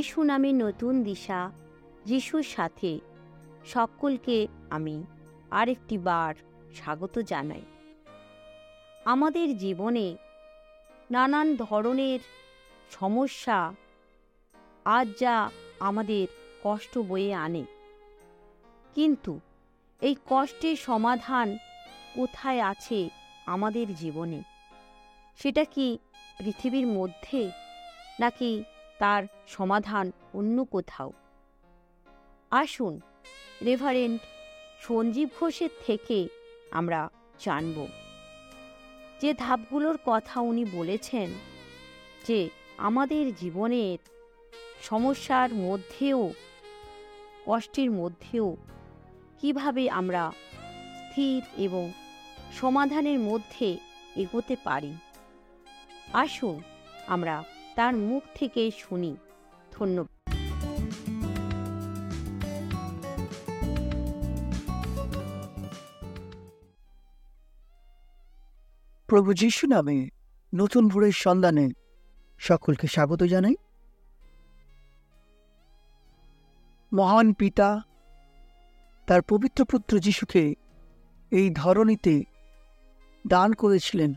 যিশু নামে নতুন দিশা, যিশুর সাথে। সকলকে আমি আরেকটি বার স্বাগত জানাই। আমাদের জীবনে নানান ধরনের সমস্যা আজ যা আমাদের কষ্ট বয়ে আনে। কিন্তু এই কষ্টের সমাধান কোথায় আছে আমাদের জীবনে? সেটা কি পৃথিবীর মধ্যে নাকি তার সমাধান অন্য কোথাও। আসুন, রেভারেন্ট সঞ্জীব ঘোষের থেকে আমরা জানব। যে ধাপগুলোর কথা উনি বলেছেন যে আমাদের জীবনের সমস্যার মধ্যেও, কষ্টের মধ্যেও কীভাবে আমরা স্থির এবং সমাধানের মধ্যে এগোতে পারি। আসুন, আমরা তার মুখ থেকে শুনি। ধন্যবাদ। প্রভু যিশু নামে নতুন ভোরের সন্ধানে সকলকে স্বাগত জানাই। মহান পিতা, তার পবিত্র পুত্র যিশুকে এই ধরনীতে দান করেছিলেন,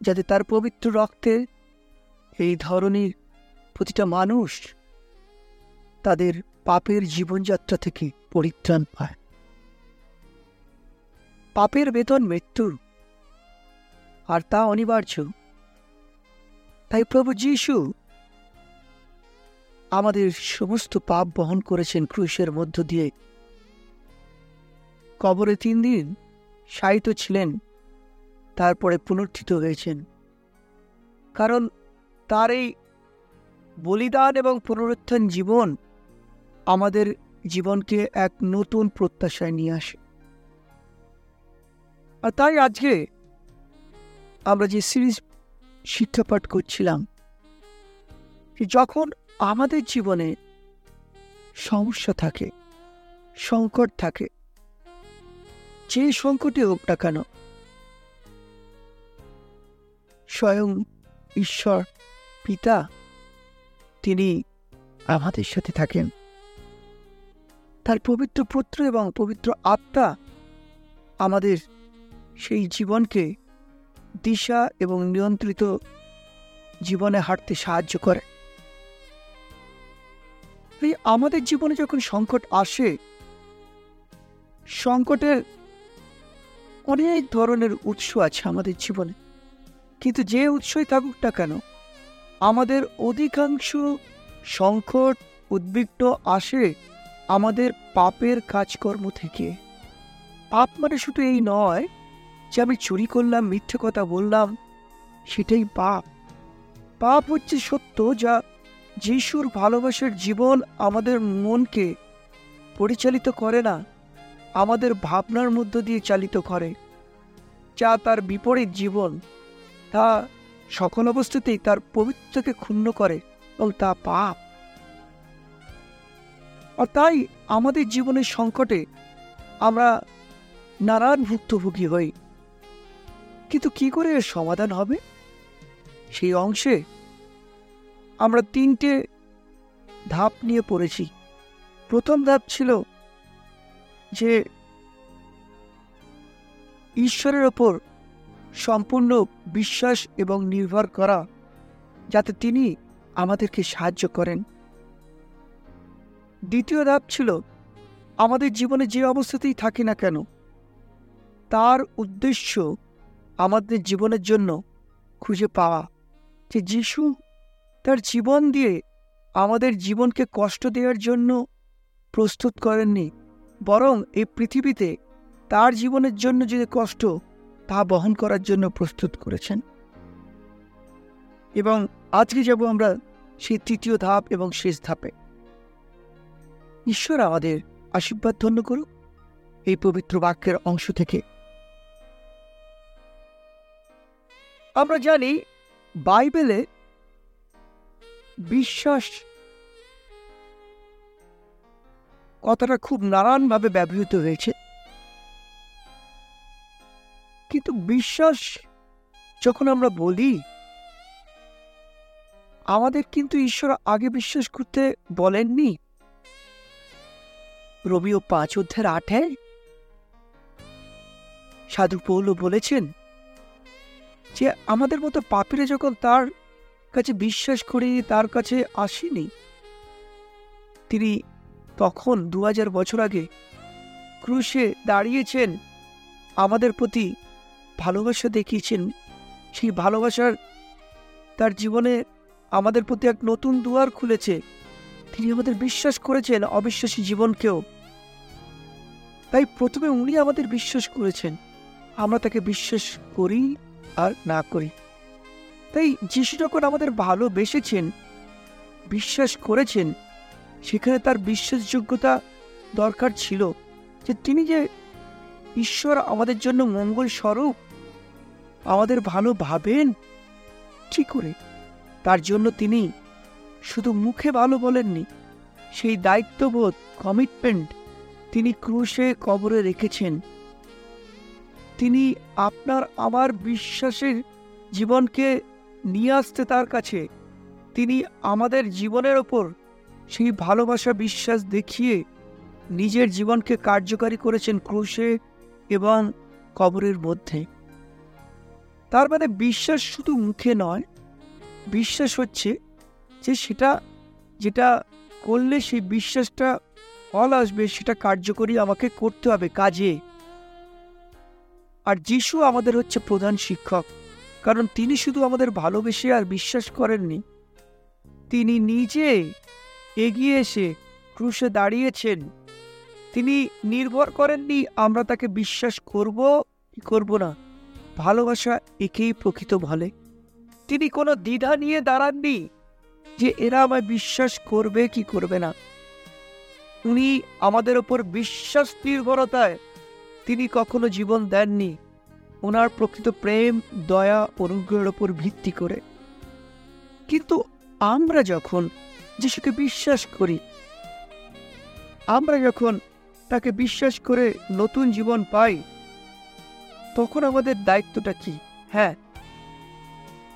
যাতে তার পবিত্র রক্তে এই ধরনের প্রতিটা মানুষ তাদের পাপের জীবনযাত্রা থেকে পরিত্রাণ পায়। পাপের বেতন মৃত্যু, আর তা অনিবার্য। তাই প্রভু যিশু আমাদের সমস্ত পাপ বহন করেছেন ক্রুশের মধ্য দিয়ে। কবরে তিন দিন শায়িত ছিলেন, তারপরে পুনর্থিত হয়েছেন। কারণ তার এই বলিদান এবং পুনরুত্থান জীবন আমাদের জীবনকে এক নতুন প্রত্যাশায় নিয়ে আসে। আর তাই আজকে আমরা যে সিরিজ শিক্ষাপাঠ করছিলাম যখন আমাদের জীবনে সমস্যা থাকে, সংকট থাকে, যে সংকটে হোক না কেন, স্বয়ং ঈশ্বর পিতা, তিনি আমাদের সাথে থাকেন। তার পবিত্র পুত্র এবং পবিত্র আত্মা আমাদের সেই জীবনকে দিশা এবং নিয়ন্ত্রিত জীবনে হাঁটতে সাহায্য করে। এই আমাদের জীবনে যখন সংকট আসে, সংকটের অনেক ধরনের উৎস আছে আমাদের জীবনে। কিন্তু যে উৎসই থাকুক না কেন আমাদের অধিকাংশ সংকট উদ্বিগ্ন আসে আমাদের পাপের কাজকর্ম থেকে। পাপ মানে শুধু এই নয় যে আমি চুরি করলাম, মিথ্যে কথা বললাম, সেটাই পাপ। পাপ হচ্ছে সত্য যা যিশুর ভালোবাসার জীবন আমাদের মনকে পরিচালিত করে না, আমাদের ভাবনার মধ্য দিয়ে চালিত করে, যা তার বিপরীত জীবন, তা সকল অবস্থাতেই তার পবিত্রকে ক্ষুণ্ণ করে এবং তা পাপ। আর তাই আমাদের জীবনের সংকটে আমরা নানান ভুক্তভোগী হই। কিন্তু কি করে এর সমাধান হবে? সেই অংশে আমরা তিনটে ধাপ নিয়ে পড়েছি। প্রথম ধাপ ছিল যে ঈশ্বরের ওপর সম্পূর্ণ বিশ্বাস এবং নির্ভর করা, যাতে তিনি আমাদেরকে সাহায্য করেন। দ্বিতীয় ধাপ ছিল, আমাদের জীবনে যে অবস্থাতেই থাকি না কেন, তার উদ্দেশ্য আমাদের জীবনের জন্য খুঁজে পাওয়া, যে যিশু তার জীবন দিয়ে আমাদের জীবনকে কষ্ট দেওয়ার জন্য প্রস্তুত করেননি, বরং এই পৃথিবীতে তার জীবনের জন্য যে কষ্ট তা বহন করার জন্য প্রস্তুত করেছেন। এবং আজকে যাব আমরা সেই তৃতীয় ধাপ এবং শেষ ধাপে। ঈশ্বর আমাদের আশীর্বাদ ধন্য করুক। এই পবিত্র বাক্যের অংশ থেকে। আমরা জানি, বাইবেলে বিশ্বাস কথাটা খুব নানানভাবে ব্যবহৃত হয়েছে। কিন্তু বিশ্বাস যখন আমরা বলি, আমাদের কিন্তু ঈশ্বর আগে বিশ্বাস করতে বলেননি। রবিও পাঁচ অধ্যায়ের আঠে সাধু পৌল বলেছেন যে আমাদের মতো পাপিরে যখন তার কাছে বিশ্বাস করি, তার কাছে আসেনি, তিনি তখন দু হাজার বছর আগে ক্রুশে দাঁড়িয়েছেন আমাদের প্রতি ভালোবাসা দেখিয়েছেন, সেই ভালোবাসার তার জীবনে আমাদের প্রতি এক নতুন দুয়ার খুলেছে। তিনি আমাদের বিশ্বাস করেছেন অবিশ্বাসী জীবনকেও। তাই প্রথমে উনি আমাদের বিশ্বাস করেছেন। আমরা তাকে বিশ্বাস করি আর না করি। তাই যিশু যখন আমাদের ভালোবেসেছেন, বিশ্বাস করেছেন, সেখানে তার বিশ্বাসযোগ্যতা দরকার ছিল যে তিনি যে ঈশ্বর আমাদের জন্য মঙ্গল স্বরূপ আমাদের ভালো ভাবেন? কি করে? তার জন্য তিনি শুধু মুখে ভালো বলেননি, সেই দায়িত্ববোধ কমিটমেন্ট তিনি ক্রুশে কবরে রেখেছেন। তিনি আপনার আমার বিশ্বাসের জীবনকে নিয়ে আসতে তার কাছে, তিনি আমাদের জীবনের ওপর সেই ভালোবাসা বিশ্বাস দেখিয়ে নিজের জীবনকে কার্যকারী করেছেন ক্রুশে এবং কবরের মধ্যে। তার মানে বিশ্বাস শুধু মুখে নয়, বিশ্বাস হচ্ছে যে সেটা, যেটা করলে সেই বিশ্বাসটা ফল আসবে, সেটা কার্যকরী আমাকে করতে হবে কাজে। আর যিশু আমাদের হচ্ছে প্রধান শিক্ষক, কারণ তিনি শুধু আমাদের ভালোবেসে আর বিশ্বাস করেননি, তিনি নিজে এগিয়ে এসে ক্রুশে দাঁড়িয়েছেন। তিনি নির্ভর করেননি আমরা তাকে বিশ্বাস করব কি করব না। ভালোবাসা একেই প্রকৃত বলে। তিনি কোনো দ্বিধা নিয়ে দাঁড়াননি যে এরা আমায় বিশ্বাস করবে কি করবে না। উনি আমাদের ওপর বিশ্বাস নির্ভরতায় তিনি কখনো জীবন দেননি। ওনার প্রকৃত প্রেম, দয়া, অনুগ্রহের ওপর ভিত্তি করে। কিন্তু আমরা যখন যিশুকে বিশ্বাস করি, আমরা যখন তাকে বিশ্বাস করে নতুন জীবন পাই তখন আমাদের দায়িত্বটা কি? হ্যাঁ।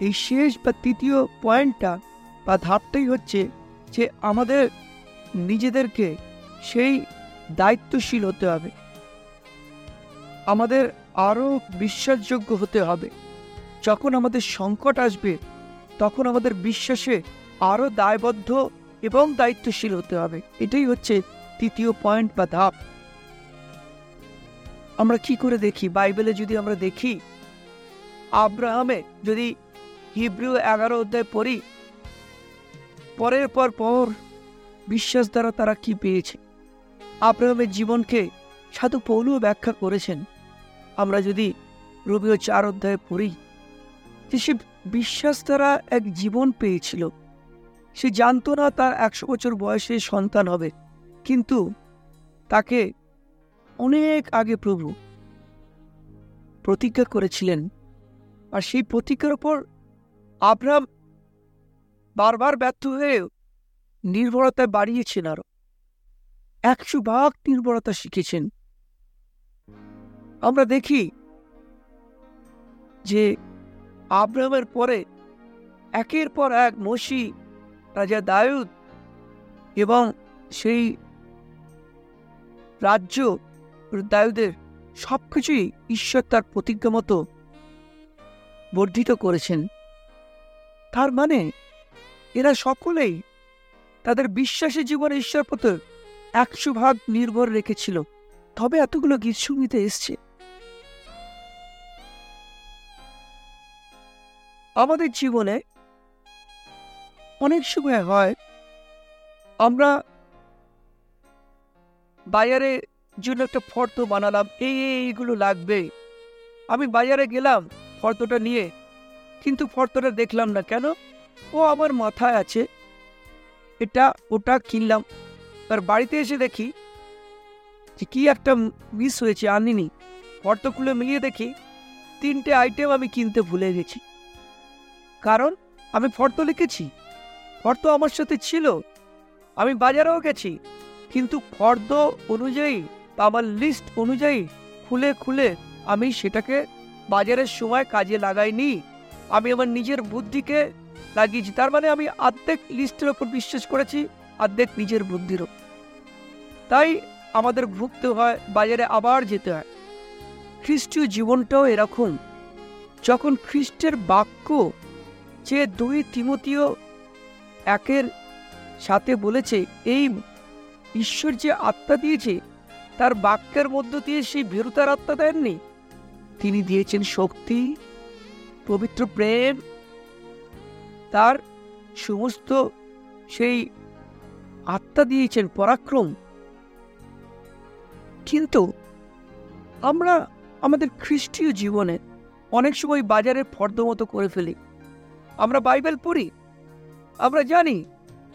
এই শেষ বা তৃতীয় পয়েন্টটা বা ধাপটাই হচ্ছে যে আমাদের নিজেদেরকে সেই দায়িত্বশীল হতে হবে। আমাদের আরও বিশ্বাসযোগ্য হতে হবে। যখন আমাদের সংকট আসবে, তখন আমাদের বিশ্বাসে আরও দায়বদ্ধ এবং দায়িত্বশীল হতে হবে। এটাই হচ্ছে তৃতীয় পয়েন্ট বা ধাপ। আমরা কি করে দেখি? বাইবেলে যদি আমরা দেখি, আব্রাহামে যদি হিব্রু এগারো অধ্যায় পড়ি, পরের পর পর বিশ্বাস দ্বারা তারা কি পেয়েছে? আব্রাহামের জীবনকে সাধু পৌলুও ব্যাখ্যা করেছেন। আমরা যদি রবিও চার অধ্যায়ে পড়ি, যে সে বিশ্বাস দ্বারা এক জীবন পেয়েছিল। সে জানতো না তার একশো বছর বয়সে সন্তান হবে, কিন্তু তাকে অনেক আগে প্রভু প্রতিজ্ঞা করেছিলেন আর সেই প্রতিজ্ঞার ওপর আব্রাম বারবার ব্যর্থ হয়ে নির্ভরতায় বাড়িয়েছেন আরও। একশো ভাগ নির্ভরতা শিখেছেন। আমরা দেখি যে আব্রাহামের পরে একের পর এক মসি, রাজা দায়ুদ এবং সেই রাজ্য দায়ুদের সব কিছুই ঈশ্বর তার প্রতিজ্ঞা মতো বর্ধিত করেছেন। তার মানে এরা সকলেই তাদের বিশ্বাসী জীবনে ঈশ্বর প্রতি একশো ভাগ নির্ভর রেখেছিল। তবে এতগুলো গীত সঙ্গীতে এসছে। আমাদের জীবনে অনেক সময় হয় আমরা বাজারে জন্য একটা ফর্দ বানালাম। এই এই, এইগুলো লাগবে। আমি বাজারে গেলাম ফর্দটা নিয়ে, কিন্তু ফর্দটা দেখলাম না। কেন? ও আমার মাথায় আছে। এটা, ওটা কিনলাম। তার বাড়িতে এসে দেখি যে কী একটা মিস হয়েছে, আনিনি। ফর্দ খুলে মিলিয়ে দেখি তিনটে আইটেম আমি কিনতে ভুলে গেছি। কারণ, আমি ফর্দ লিখেছি। ফর্দ আমার সাথে ছিল। আমি বাজারেও গেছি। কিন্তু ফর্দ অনুযায়ী আমার লিস্ট অনুযায়ী খুলে খুলে আমি সেটাকে বাজারের সময় কাজে লাগাইনি। আমি আমার নিজের বুদ্ধিকে লাগিয়েছি। তার মানে আমি অর্ধেক লিস্টের ওপর বিশ্বাস করেছি, অর্ধেক নিজের বুদ্ধির ওপর। তাই আমাদের ভুগতে হয়, বাজারে আবার যেতে হয়। খ্রিস্টীয় জীবনটাও এরকম। যখন খ্রিস্টের বাক্য যে দুই তিমতীয় একের সাথে বলেছে, এই ঈশ্বর যে আত্মা দিয়েছে তার বাক্যের মধ্য দিয়ে সেই ভীরুতার আত্মা দেননি। তিনি দিয়েছেন শক্তি, পবিত্র প্রেম, তার সমস্ত সেই আত্মা দিয়েছেন পরাক্রম। কিন্তু আমরা আমাদের খ্রিস্টীয় জীবনে অনেক সময় বাজারে ফর্দ মতো করে ফেলি। আমরা বাইবেল পড়ি, আমরা জানি,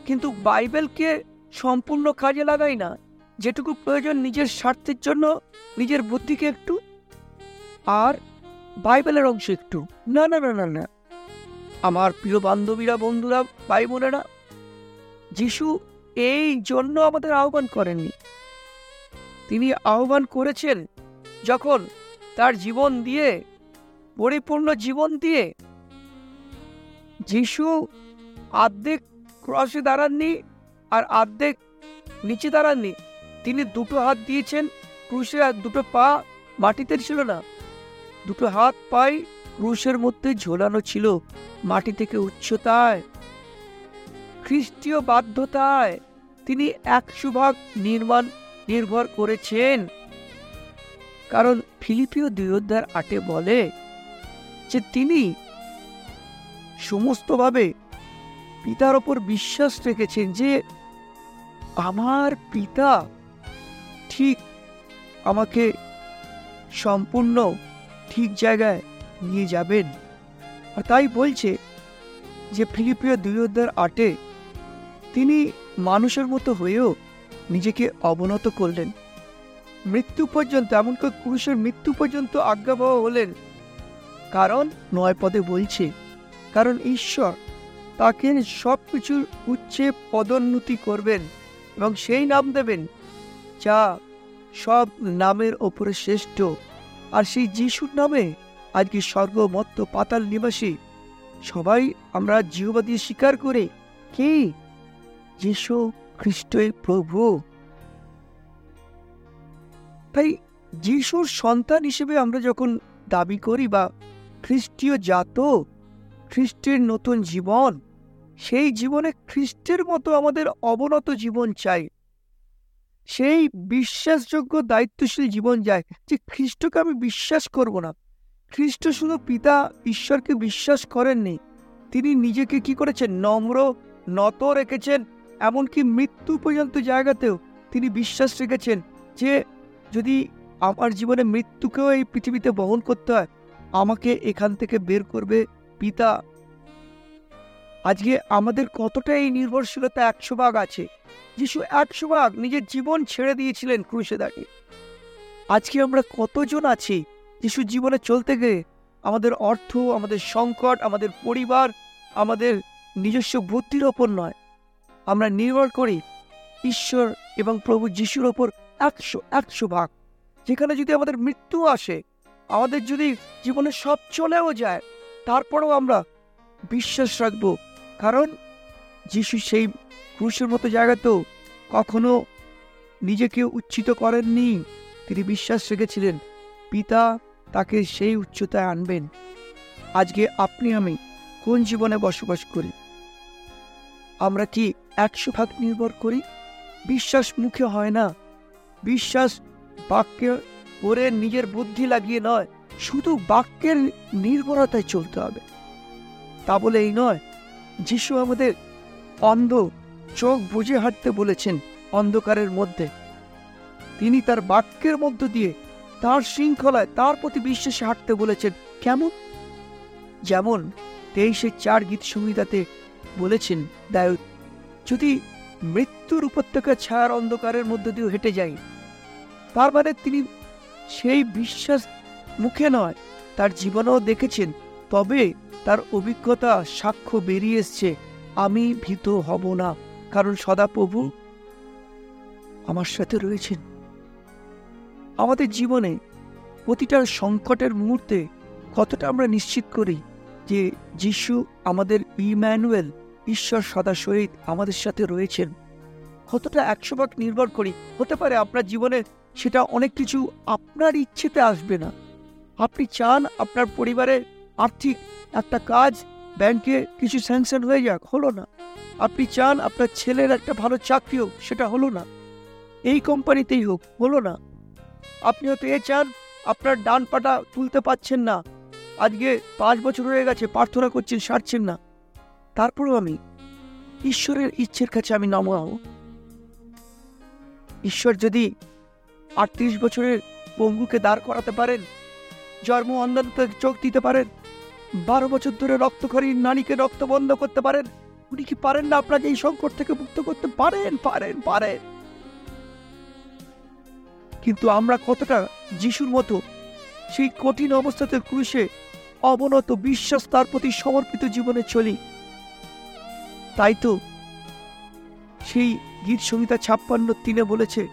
কিন্তু বাইবেলকে সম্পূর্ণ কাজে লাগাই না। যেটুকু প্রয়োজন নিজের স্বার্থের জন্য, নিজের বুদ্ধিকে একটু, আর বাইবেলের অংশ একটু। না না না না না। আমার প্রিয় বান্ধবীরা, বন্ধুরা ভাই বোনেরা যিশু এই জন্য আমাদের আহ্বান করেননি। তিনি আহ্বান করেছেন যখন তার জীবন দিয়ে, পরিপূর্ণ জীবন দিয়ে, যিশু আর্ধেক ক্রসে দাঁড়াননি আর আর্ধেক নিচে দাঁড়াননি। তিনি দুটো হাত দিয়েছেন ক্রুশে আর দুটো পা মাটিতে ছিল না। দুটো হাত পাই ক্রুশের মধ্যে ঝোলানো ছিল মাটি থেকে উচ্চতায়। খ্রিস্টীয় বাধ্যতায় তিনি একশো ভাগ নির্মাণ নির্ভর করেছেন। কারণ ফিলিপিও দুই আটে বলে যে তিনি সমস্তভাবে পিতার ওপর বিশ্বাস রেখেছেন যে আমার পিতা ঠিক আমাকে সম্পূর্ণ ঠিক জায়গায় নিয়ে যাবেন। আর তাই বলছে যে ফিলিপিও দুই অধ্যায়ের আটে তিনি মানুষের মতো হয়েও নিজেকে অবনত করলেন। মৃত্যু পর্যন্ত, এমনকি পুরুষের মৃত্যু পর্যন্ত আজ্ঞাবহ হলেন। কারণ নয় পদে বলছে, কারণ ঈশ্বর তাকে সব কিছুর উচ্চে পদোন্নতি করবেন এবং সেই নাম দেবেন যা সব নামের ওপরে শ্রেষ্ঠ। আর সেই যিশুর নামে আজকে স্বর্গমত্ত পাতাল নিবাসী, সবাই আমরা জিহবা দিয়ে স্বীকার করে কি? যিশু খ্রিস্টই প্রভু। তাই যিশুর সন্তান হিসেবে আমরা যখন দাবি করি বা খ্রিস্টীয় জাত খ্রিস্টের নতুন জীবন, সেই জীবনে খ্রিস্টের মতো আমাদের অবনত জীবন চাই। সেই বিশ্বাসযোগ্য, দায়িত্বশীল জীবন যায়। যে খ্রিস্টকে আমি বিশ্বাস করব না। খ্রিস্ট শুধু পিতা ঈশ্বরকে বিশ্বাস করেননি। তিনি নিজেকে কি করেছেন? নম্র, নত রেখেছেন। এমনকি মৃত্যু পর্যন্ত জায়গাতেও তিনি বিশ্বাস রেখেছেন যে, যদি আমার জীবনে মৃত্যুকেও এই পৃথিবীতে বহন করতে হয়, আমাকে এখান থেকে বের করবে পিতা আজকে আমাদের কতটা এই নির্ভরশীলতা একশো ভাগ আছে। যিশু একশো ভাগ নিজের জীবন ছেড়ে দিয়েছিলেন ক্রুশে দাঁড়িয়ে। আজকে আমরা কতজন আছি যিশু জীবনে চলতে গিয়ে আমাদের অর্থ, আমাদের সংকট, আমাদের পরিবার, আমাদের নিজস্ব বুদ্ধির ওপর নয়। আমরা নির্ভর করি ঈশ্বর এবং প্রভু যিশুর ওপর একশো একশো ভাগ। যেখানে যদি আমাদের মৃত্যু আসে, আমাদের যদি জীবনে সব চলেও যায়, তারপরেও আমরা বিশ্বাস রাখব কারণ যিশু সেই ক্রুশের মতো জায়গাতেও কখনো নিজেকে উচ্চিত করেননি। তিনি বিশ্বাস রেখেছিলেন, পিতা তাকে সেই উচ্চতায় আনবেন। আজকে আপনি, আমি কোন জীবনে বসবাস করি? আমরা কি একশো ভাগ নির্ভর করি? বিশ্বাস মুখে হয় না। বিশ্বাস বাক্যে পরে নিজের বুদ্ধি লাগিয়ে নয়, শুধু বাক্যের নির্ভরতায় চলতে হবে। তা বলে এই নয় যিশু আমাদের অন্ধ চোখ বুঝে হাঁটতে বলেছেন অন্ধকারের মধ্যে। তিনি তার বাক্যের মধ্য দিয়ে, তার শৃঙ্খলায়, তার প্রতি বিশ্বাসে হাঁটতে বলেছেন। কেমন? যেমন তেইশে চার গীত সংহিতাতে বলেছেন দায়ুদ যদি মৃত্যুর উপত্যকা ছায়ার অন্ধকারের মধ্য দিয়ে হেঁটে যাই, তার মানে তিনি সেই বিশ্বাস মুখে নয়, তার জীবনেও দেখেছেন তবে তার অভিজ্ঞতা সাক্ষ্য বেরিয়ে এসছে। আমি ভীত হব না, কারণ সদাপ্রভু আমার সাথে রয়েছেন। আমাদের জীবনে প্রতিটা সংকটের মুহূর্তে কতটা আমরা নিশ্চিত করি যে যিশু আমাদের ইম্যানুয়েল ঈশ্বর সদা সহিত আমাদের সাথে রয়েছেন। কতটা একশো ভাগ নির্ভর করি, হতে পারে আপনার জীবনে সেটা অনেক কিছু আপনার ইচ্ছেতে আসবে না। আপনি চান আপনার পরিবারে আর্থিক একটা কাজ ব্যাংকে কিছু স্যাংশন হয়ে যাক, হলো না। আপনি চান আপনার ছেলের একটা ভালো চাকরি হোক, সেটা হলো না। এই কোম্পানিতেই হোক, হলো না। আপনি হয়তো এ চান, আপনার ডান পাটা তুলতে পাচ্ছেন না। আজকে পাঁচ বছর হয়ে গেছে, প্রার্থনা করছেন, সারছেন না। তারপরেও আমি ঈশ্বরের ইচ্ছের কাছে আমি নামাও ঈশ্বর যদি আটত্রিশ বছরের পঙ্গুকে দাঁড় করাতে পারেন জন্ম অন্ধতে চোখ দিতে পারেন। বারো বছর ধরে রক্তক্ষরী নারীকে রক্ত বন্ধ করতে পারেন। উনি কি পারেন না আপনাকে এই সংকট থেকে মুক্ত করতে? পারেন পারেন পারেন। কিন্তু আমরা কতটা যিশুর মতো সেই কঠিন অবস্থাতে ক্রুশে অবনত বিশ্বাস তার প্রতি সমর্পিত জীবনে চলি। তাই তো সেই গীত সংহিতা ছাপ্পান্ন তিনে বলেছে,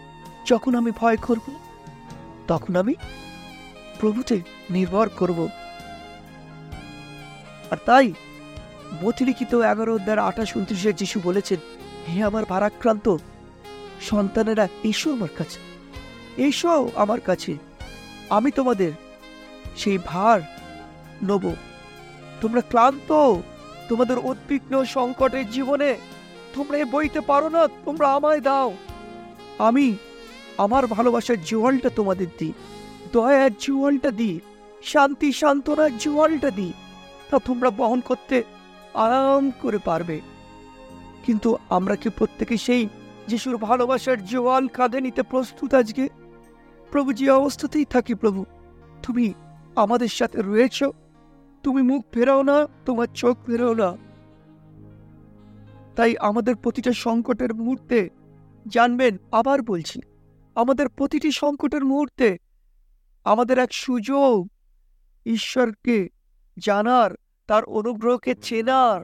যখন আমি ভয় করব, তখন আমি প্রভুতে নির্ভর করব। আর তাই মতিলিখিত এগারো অধ্যায় আঠাশ উনত্রিশে যিশু বলেছেন, হে আমার ভারাক্রান্ত সন্তানেরা, এসো আমার কাছে। এসো আমার কাছে। আমি তোমাদের সেই ভার নেব। তোমরা ক্লান্ত, তোমাদের উদ্বিগ্ন সংকটের জীবনে তোমরা এ বইতে পারো না, তোমরা আমায় দাও। আমি আমার ভালোবাসার জীবনটা তোমাদের দিই। দয়ার জোয়ালটা দিই শান্তি সান্ত্বনার জোয়ালটা দিই তা তোমরা বহন করতে আরাম করে পারবে। কিন্তু আমরা কি প্রত্যেকে সেই যিশুর ভালোবাসার জোয়াল কাঁধে নিতে প্রস্তুত আজকে? প্রভু, যে অবস্থাতেই থাকি প্রভু, তুমি আমাদের সাথে রয়েছ। তুমি মুখ ফেরাও না, তোমার চোখ ফেরাও না। তাই আমাদের প্রতিটা সংকটের মুহূর্তে জানবেন, আবার বলছি, আমাদের প্রতিটি সংকটের মুহূর্তে আমাদের এক সুযোগ। ঈশ্বরকে জানার, তার অনুগ্রহকে চেনার।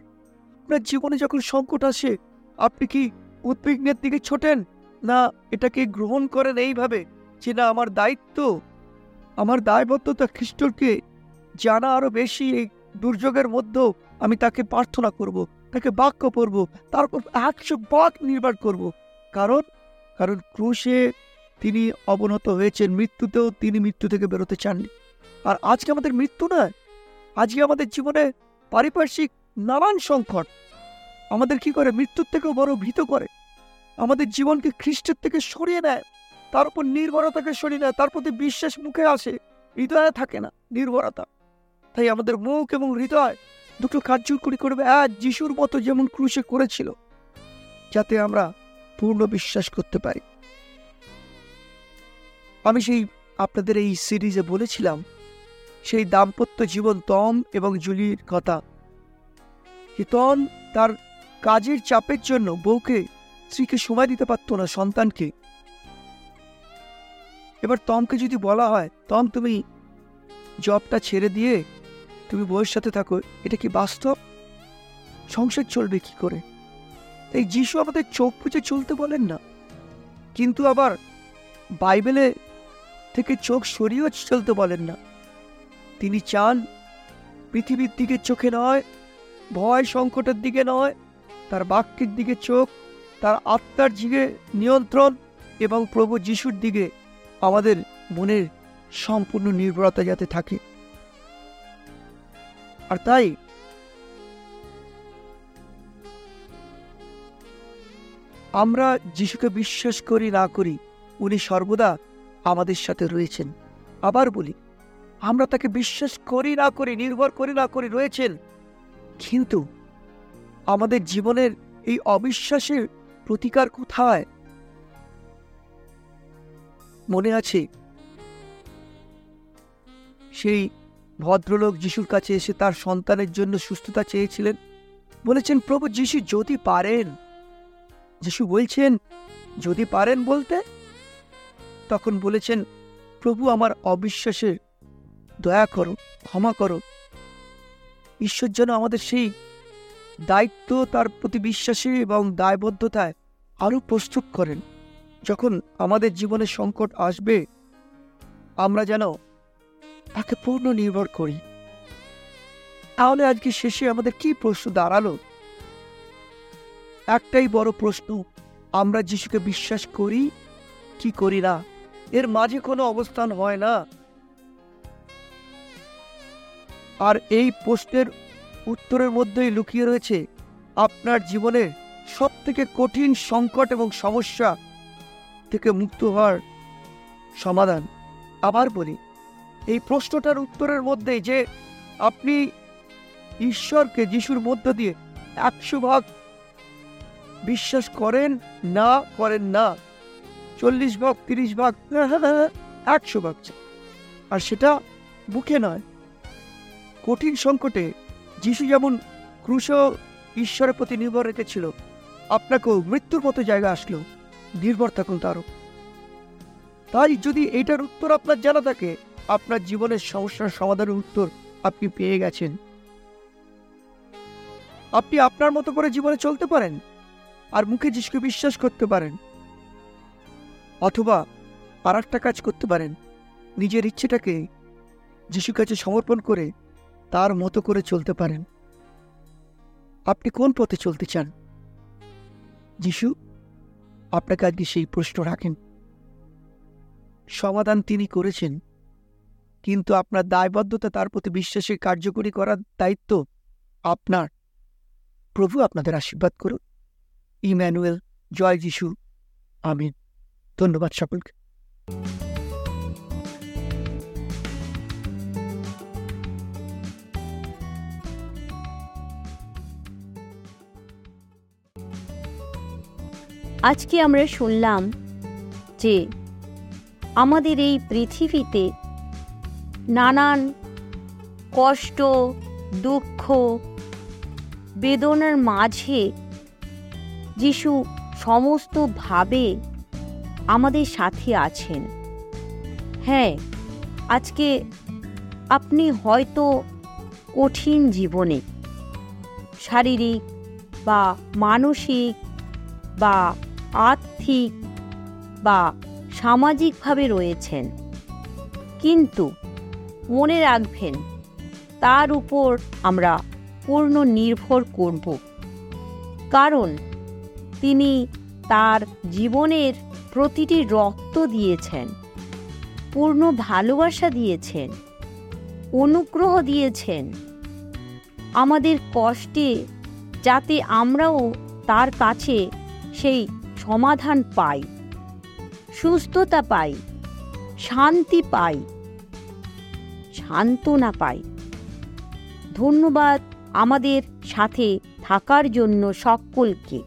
আপনার জীবনে যখন সংকট আসে, আপনি কি উদ্বিগ্নের দিকে ছোটেন? না, এটাকে গ্রহণ করেন এইভাবে যে, না, আমার দায়িত্ব। আমার দায়বদ্ধতা খ্রিস্টকে জানা আরও বেশি, এই দুর্যোগের মধ্যেও আমি তাকে প্রার্থনা করব, তাকে বাক্য পড়ব তারপর একশো বাক নির্ভর করব। কারণ? কারণ ক্রুশে তিনি অবনত হয়েছেন, মৃত্যুতেও তিনি মৃত্যু থেকে বেরোতে চাননি। আর আজকে আমাদের মৃত্যু নয়, আজকে আমাদের জীবনে পারিপার্শ্বিক নানান সংকট আমাদের কি করে মৃত্যুর থেকেও বড় ভীত করে? আমাদের জীবনকে খ্রিস্টের থেকে সরিয়ে নেয়, তার উপর নির্ভরতাকে সরিয়ে নেয়, তার প্রতি বিশ্বাস মুখে আসে, হৃদয়ে থাকে না নির্ভরতা। তাই আমাদের মুখ এবং হৃদয় দুটো কার্যকরী করবে আজ যিশুর মতো যেমন ক্রুশে করেছিল, যাতে আমরা পূর্ণ বিশ্বাস করতে পারি। আমি সেই আপনাদের এই সিরিজে বলেছিলাম, সেই দাম্পত্য জীবন তম এবং জুলির কথা। যে তন তার কাজের চাপের জন্য বউকে স্ত্রীকে সময় দিতে পারতো না সন্তানকে। এবার তমকে যদি বলা হয় তম তুমি জবটা ছেড়ে দিয়ে তুমি বউয়ের সাথে থাকো, এটা কি বাস্তব? সংসার চলবে কি করে? এই যিশু আমাদের চোখ বুঝে চলতে বলেন না। কিন্তু আবার বাইবেলে থেকে চোখ সরিয়েও চলতে বলেন না। তিনি চান পৃথিবীর দিকে চোখে নয়, ভয় সংকটের দিকে নয়, তার বাক্যের দিকে চোখ, তার আত্মার দিকে নিয়ন্ত্রণ এবং প্রভু যিশুর দিকে আমাদের মনের সম্পূর্ণ নির্ভরতা যাতে থাকে। আর তাই আমরা যিশুকে বিশ্বাস করি, না করি, উনি সর্বদা আমাদের সাথে রয়েছেন। আবার বলি, আমরা তাকে বিশ্বাস করি না করি, নির্ভর করি না করি রয়েছেন। কিন্তু আমাদের জীবনের এই অবিশ্বাসের প্রতিকার কোথায়? মনে আছে, সেই ভদ্রলোক যিশুর কাছে এসে তার সন্তানের জন্য সুস্থতা চেয়েছিলেন। বলেছেন, প্রভু, যিশু যদি পারেন। যিশু বলছেন, যদি পারেন বলতে তখন বলেছেন, প্রভু আমার অবিশ্বাসের, দয়া করো ক্ষমা করো ঈশ্বর যেন আমাদের সেই দায়িত্ব, তার প্রতি বিশ্বাসী এবং দায়বদ্ধতায় আরও প্রস্তুত করেন। যখন আমাদের জীবনে সংকট আসবে, আমরা যেন তাকে পূর্ণ নির্ভর করি। তাহলে আজকে শেষে আমাদের কি প্রশ্ন দাঁড়াল? একটাই বড় প্রশ্ন, আমরা যিশুকে বিশ্বাস করি, কি করি না? এর মাঝে কোনো অবস্থান হয় না। আর এই প্রশ্নের উত্তরের মধ্যেই লুকিয়ে রয়েছে আপনার জীবনের সব থেকে কঠিন সংকট এবং সমস্যা থেকে মুক্ত হওয়ার সমাধান। আবার বলি, এই প্রশ্নটার উত্তরের মধ্যে যে আপনি ঈশ্বরকে যিশুর মধ্য দিয়ে একশো ভাগ বিশ্বাস করেন না করেন না চল্লিশ ভাগ, তিরিশ ভাগ, একশো ভাগ আর সেটা বুকে নয়, কঠিন সংকটে যিশু যেমন ক্রুশ ঈশ্বরের প্রতি নির্ভর রেখেছিল, আপনাকেও মৃত্যুর মতো জায়গা আসলো, নির্ভর থাকুন তারও। তাই যদি এটার উত্তর আপনার জানা থাকে, আপনার জীবনের সমস্যার সমাধানের উত্তর আপনি পেয়ে গেছেন। আপনি আপনার মতো করে জীবনে চলতে পারেন, আর মুখে যিশুকে বিশ্বাস করতে পারেন। অথবা আর একটা কাজ করতে পারেন। নিজের ইচ্ছেটাকে যিশু কাছে সমর্পণ করে তার মতো করে চলতে পারেন। আপনি কোন পথে চলতে চান? যিশু, আপনাকে আজকে সেই প্রশ্ন রাখেন। সমাধান তিনি করেছেন, কিন্তু আপনার দায়বদ্ধতা তার প্রতি বিশ্বাসে কার্যকরী করার দায়িত্ব আপনার। প্রভু আপনাদের আশীর্বাদ করুন। ইম্যানুয়েল জয় যিশু। আমিন। ধন্যবাদ সকলকে। আজকে আমরা শুনলাম যে আমাদের এই পৃথিবীতে নানান কষ্ট, দুঃখ, বেদনার মাঝে যিশু সমস্তভাবে আমাদের সাথে আছেন। হ্যাঁ আজকে আপনি হয়তো কঠিন জীবনে, শারীরিক বা মানসিক বা আর্থিক বা সামাজিকভাবে রয়েছেন, কিন্তু মনে রাখবেন, তার উপর আমরা পূর্ণ নির্ভর করব। কারণ তিনি তার জীবনের প্রতিটি রক্ত দিয়েছেন, পূর্ণ ভালোবাসা দিয়েছেন, অনুগ্রহ দিয়েছেন। আমাদের কষ্টে যাতে আমরাও তার কাছে সেই সমাধান পাই, সুস্থতা পাই, শান্তি পাই, সান্ত্বনা পাই। ধন্যবাদ আমাদের সাথে থাকার জন্য সকলকে।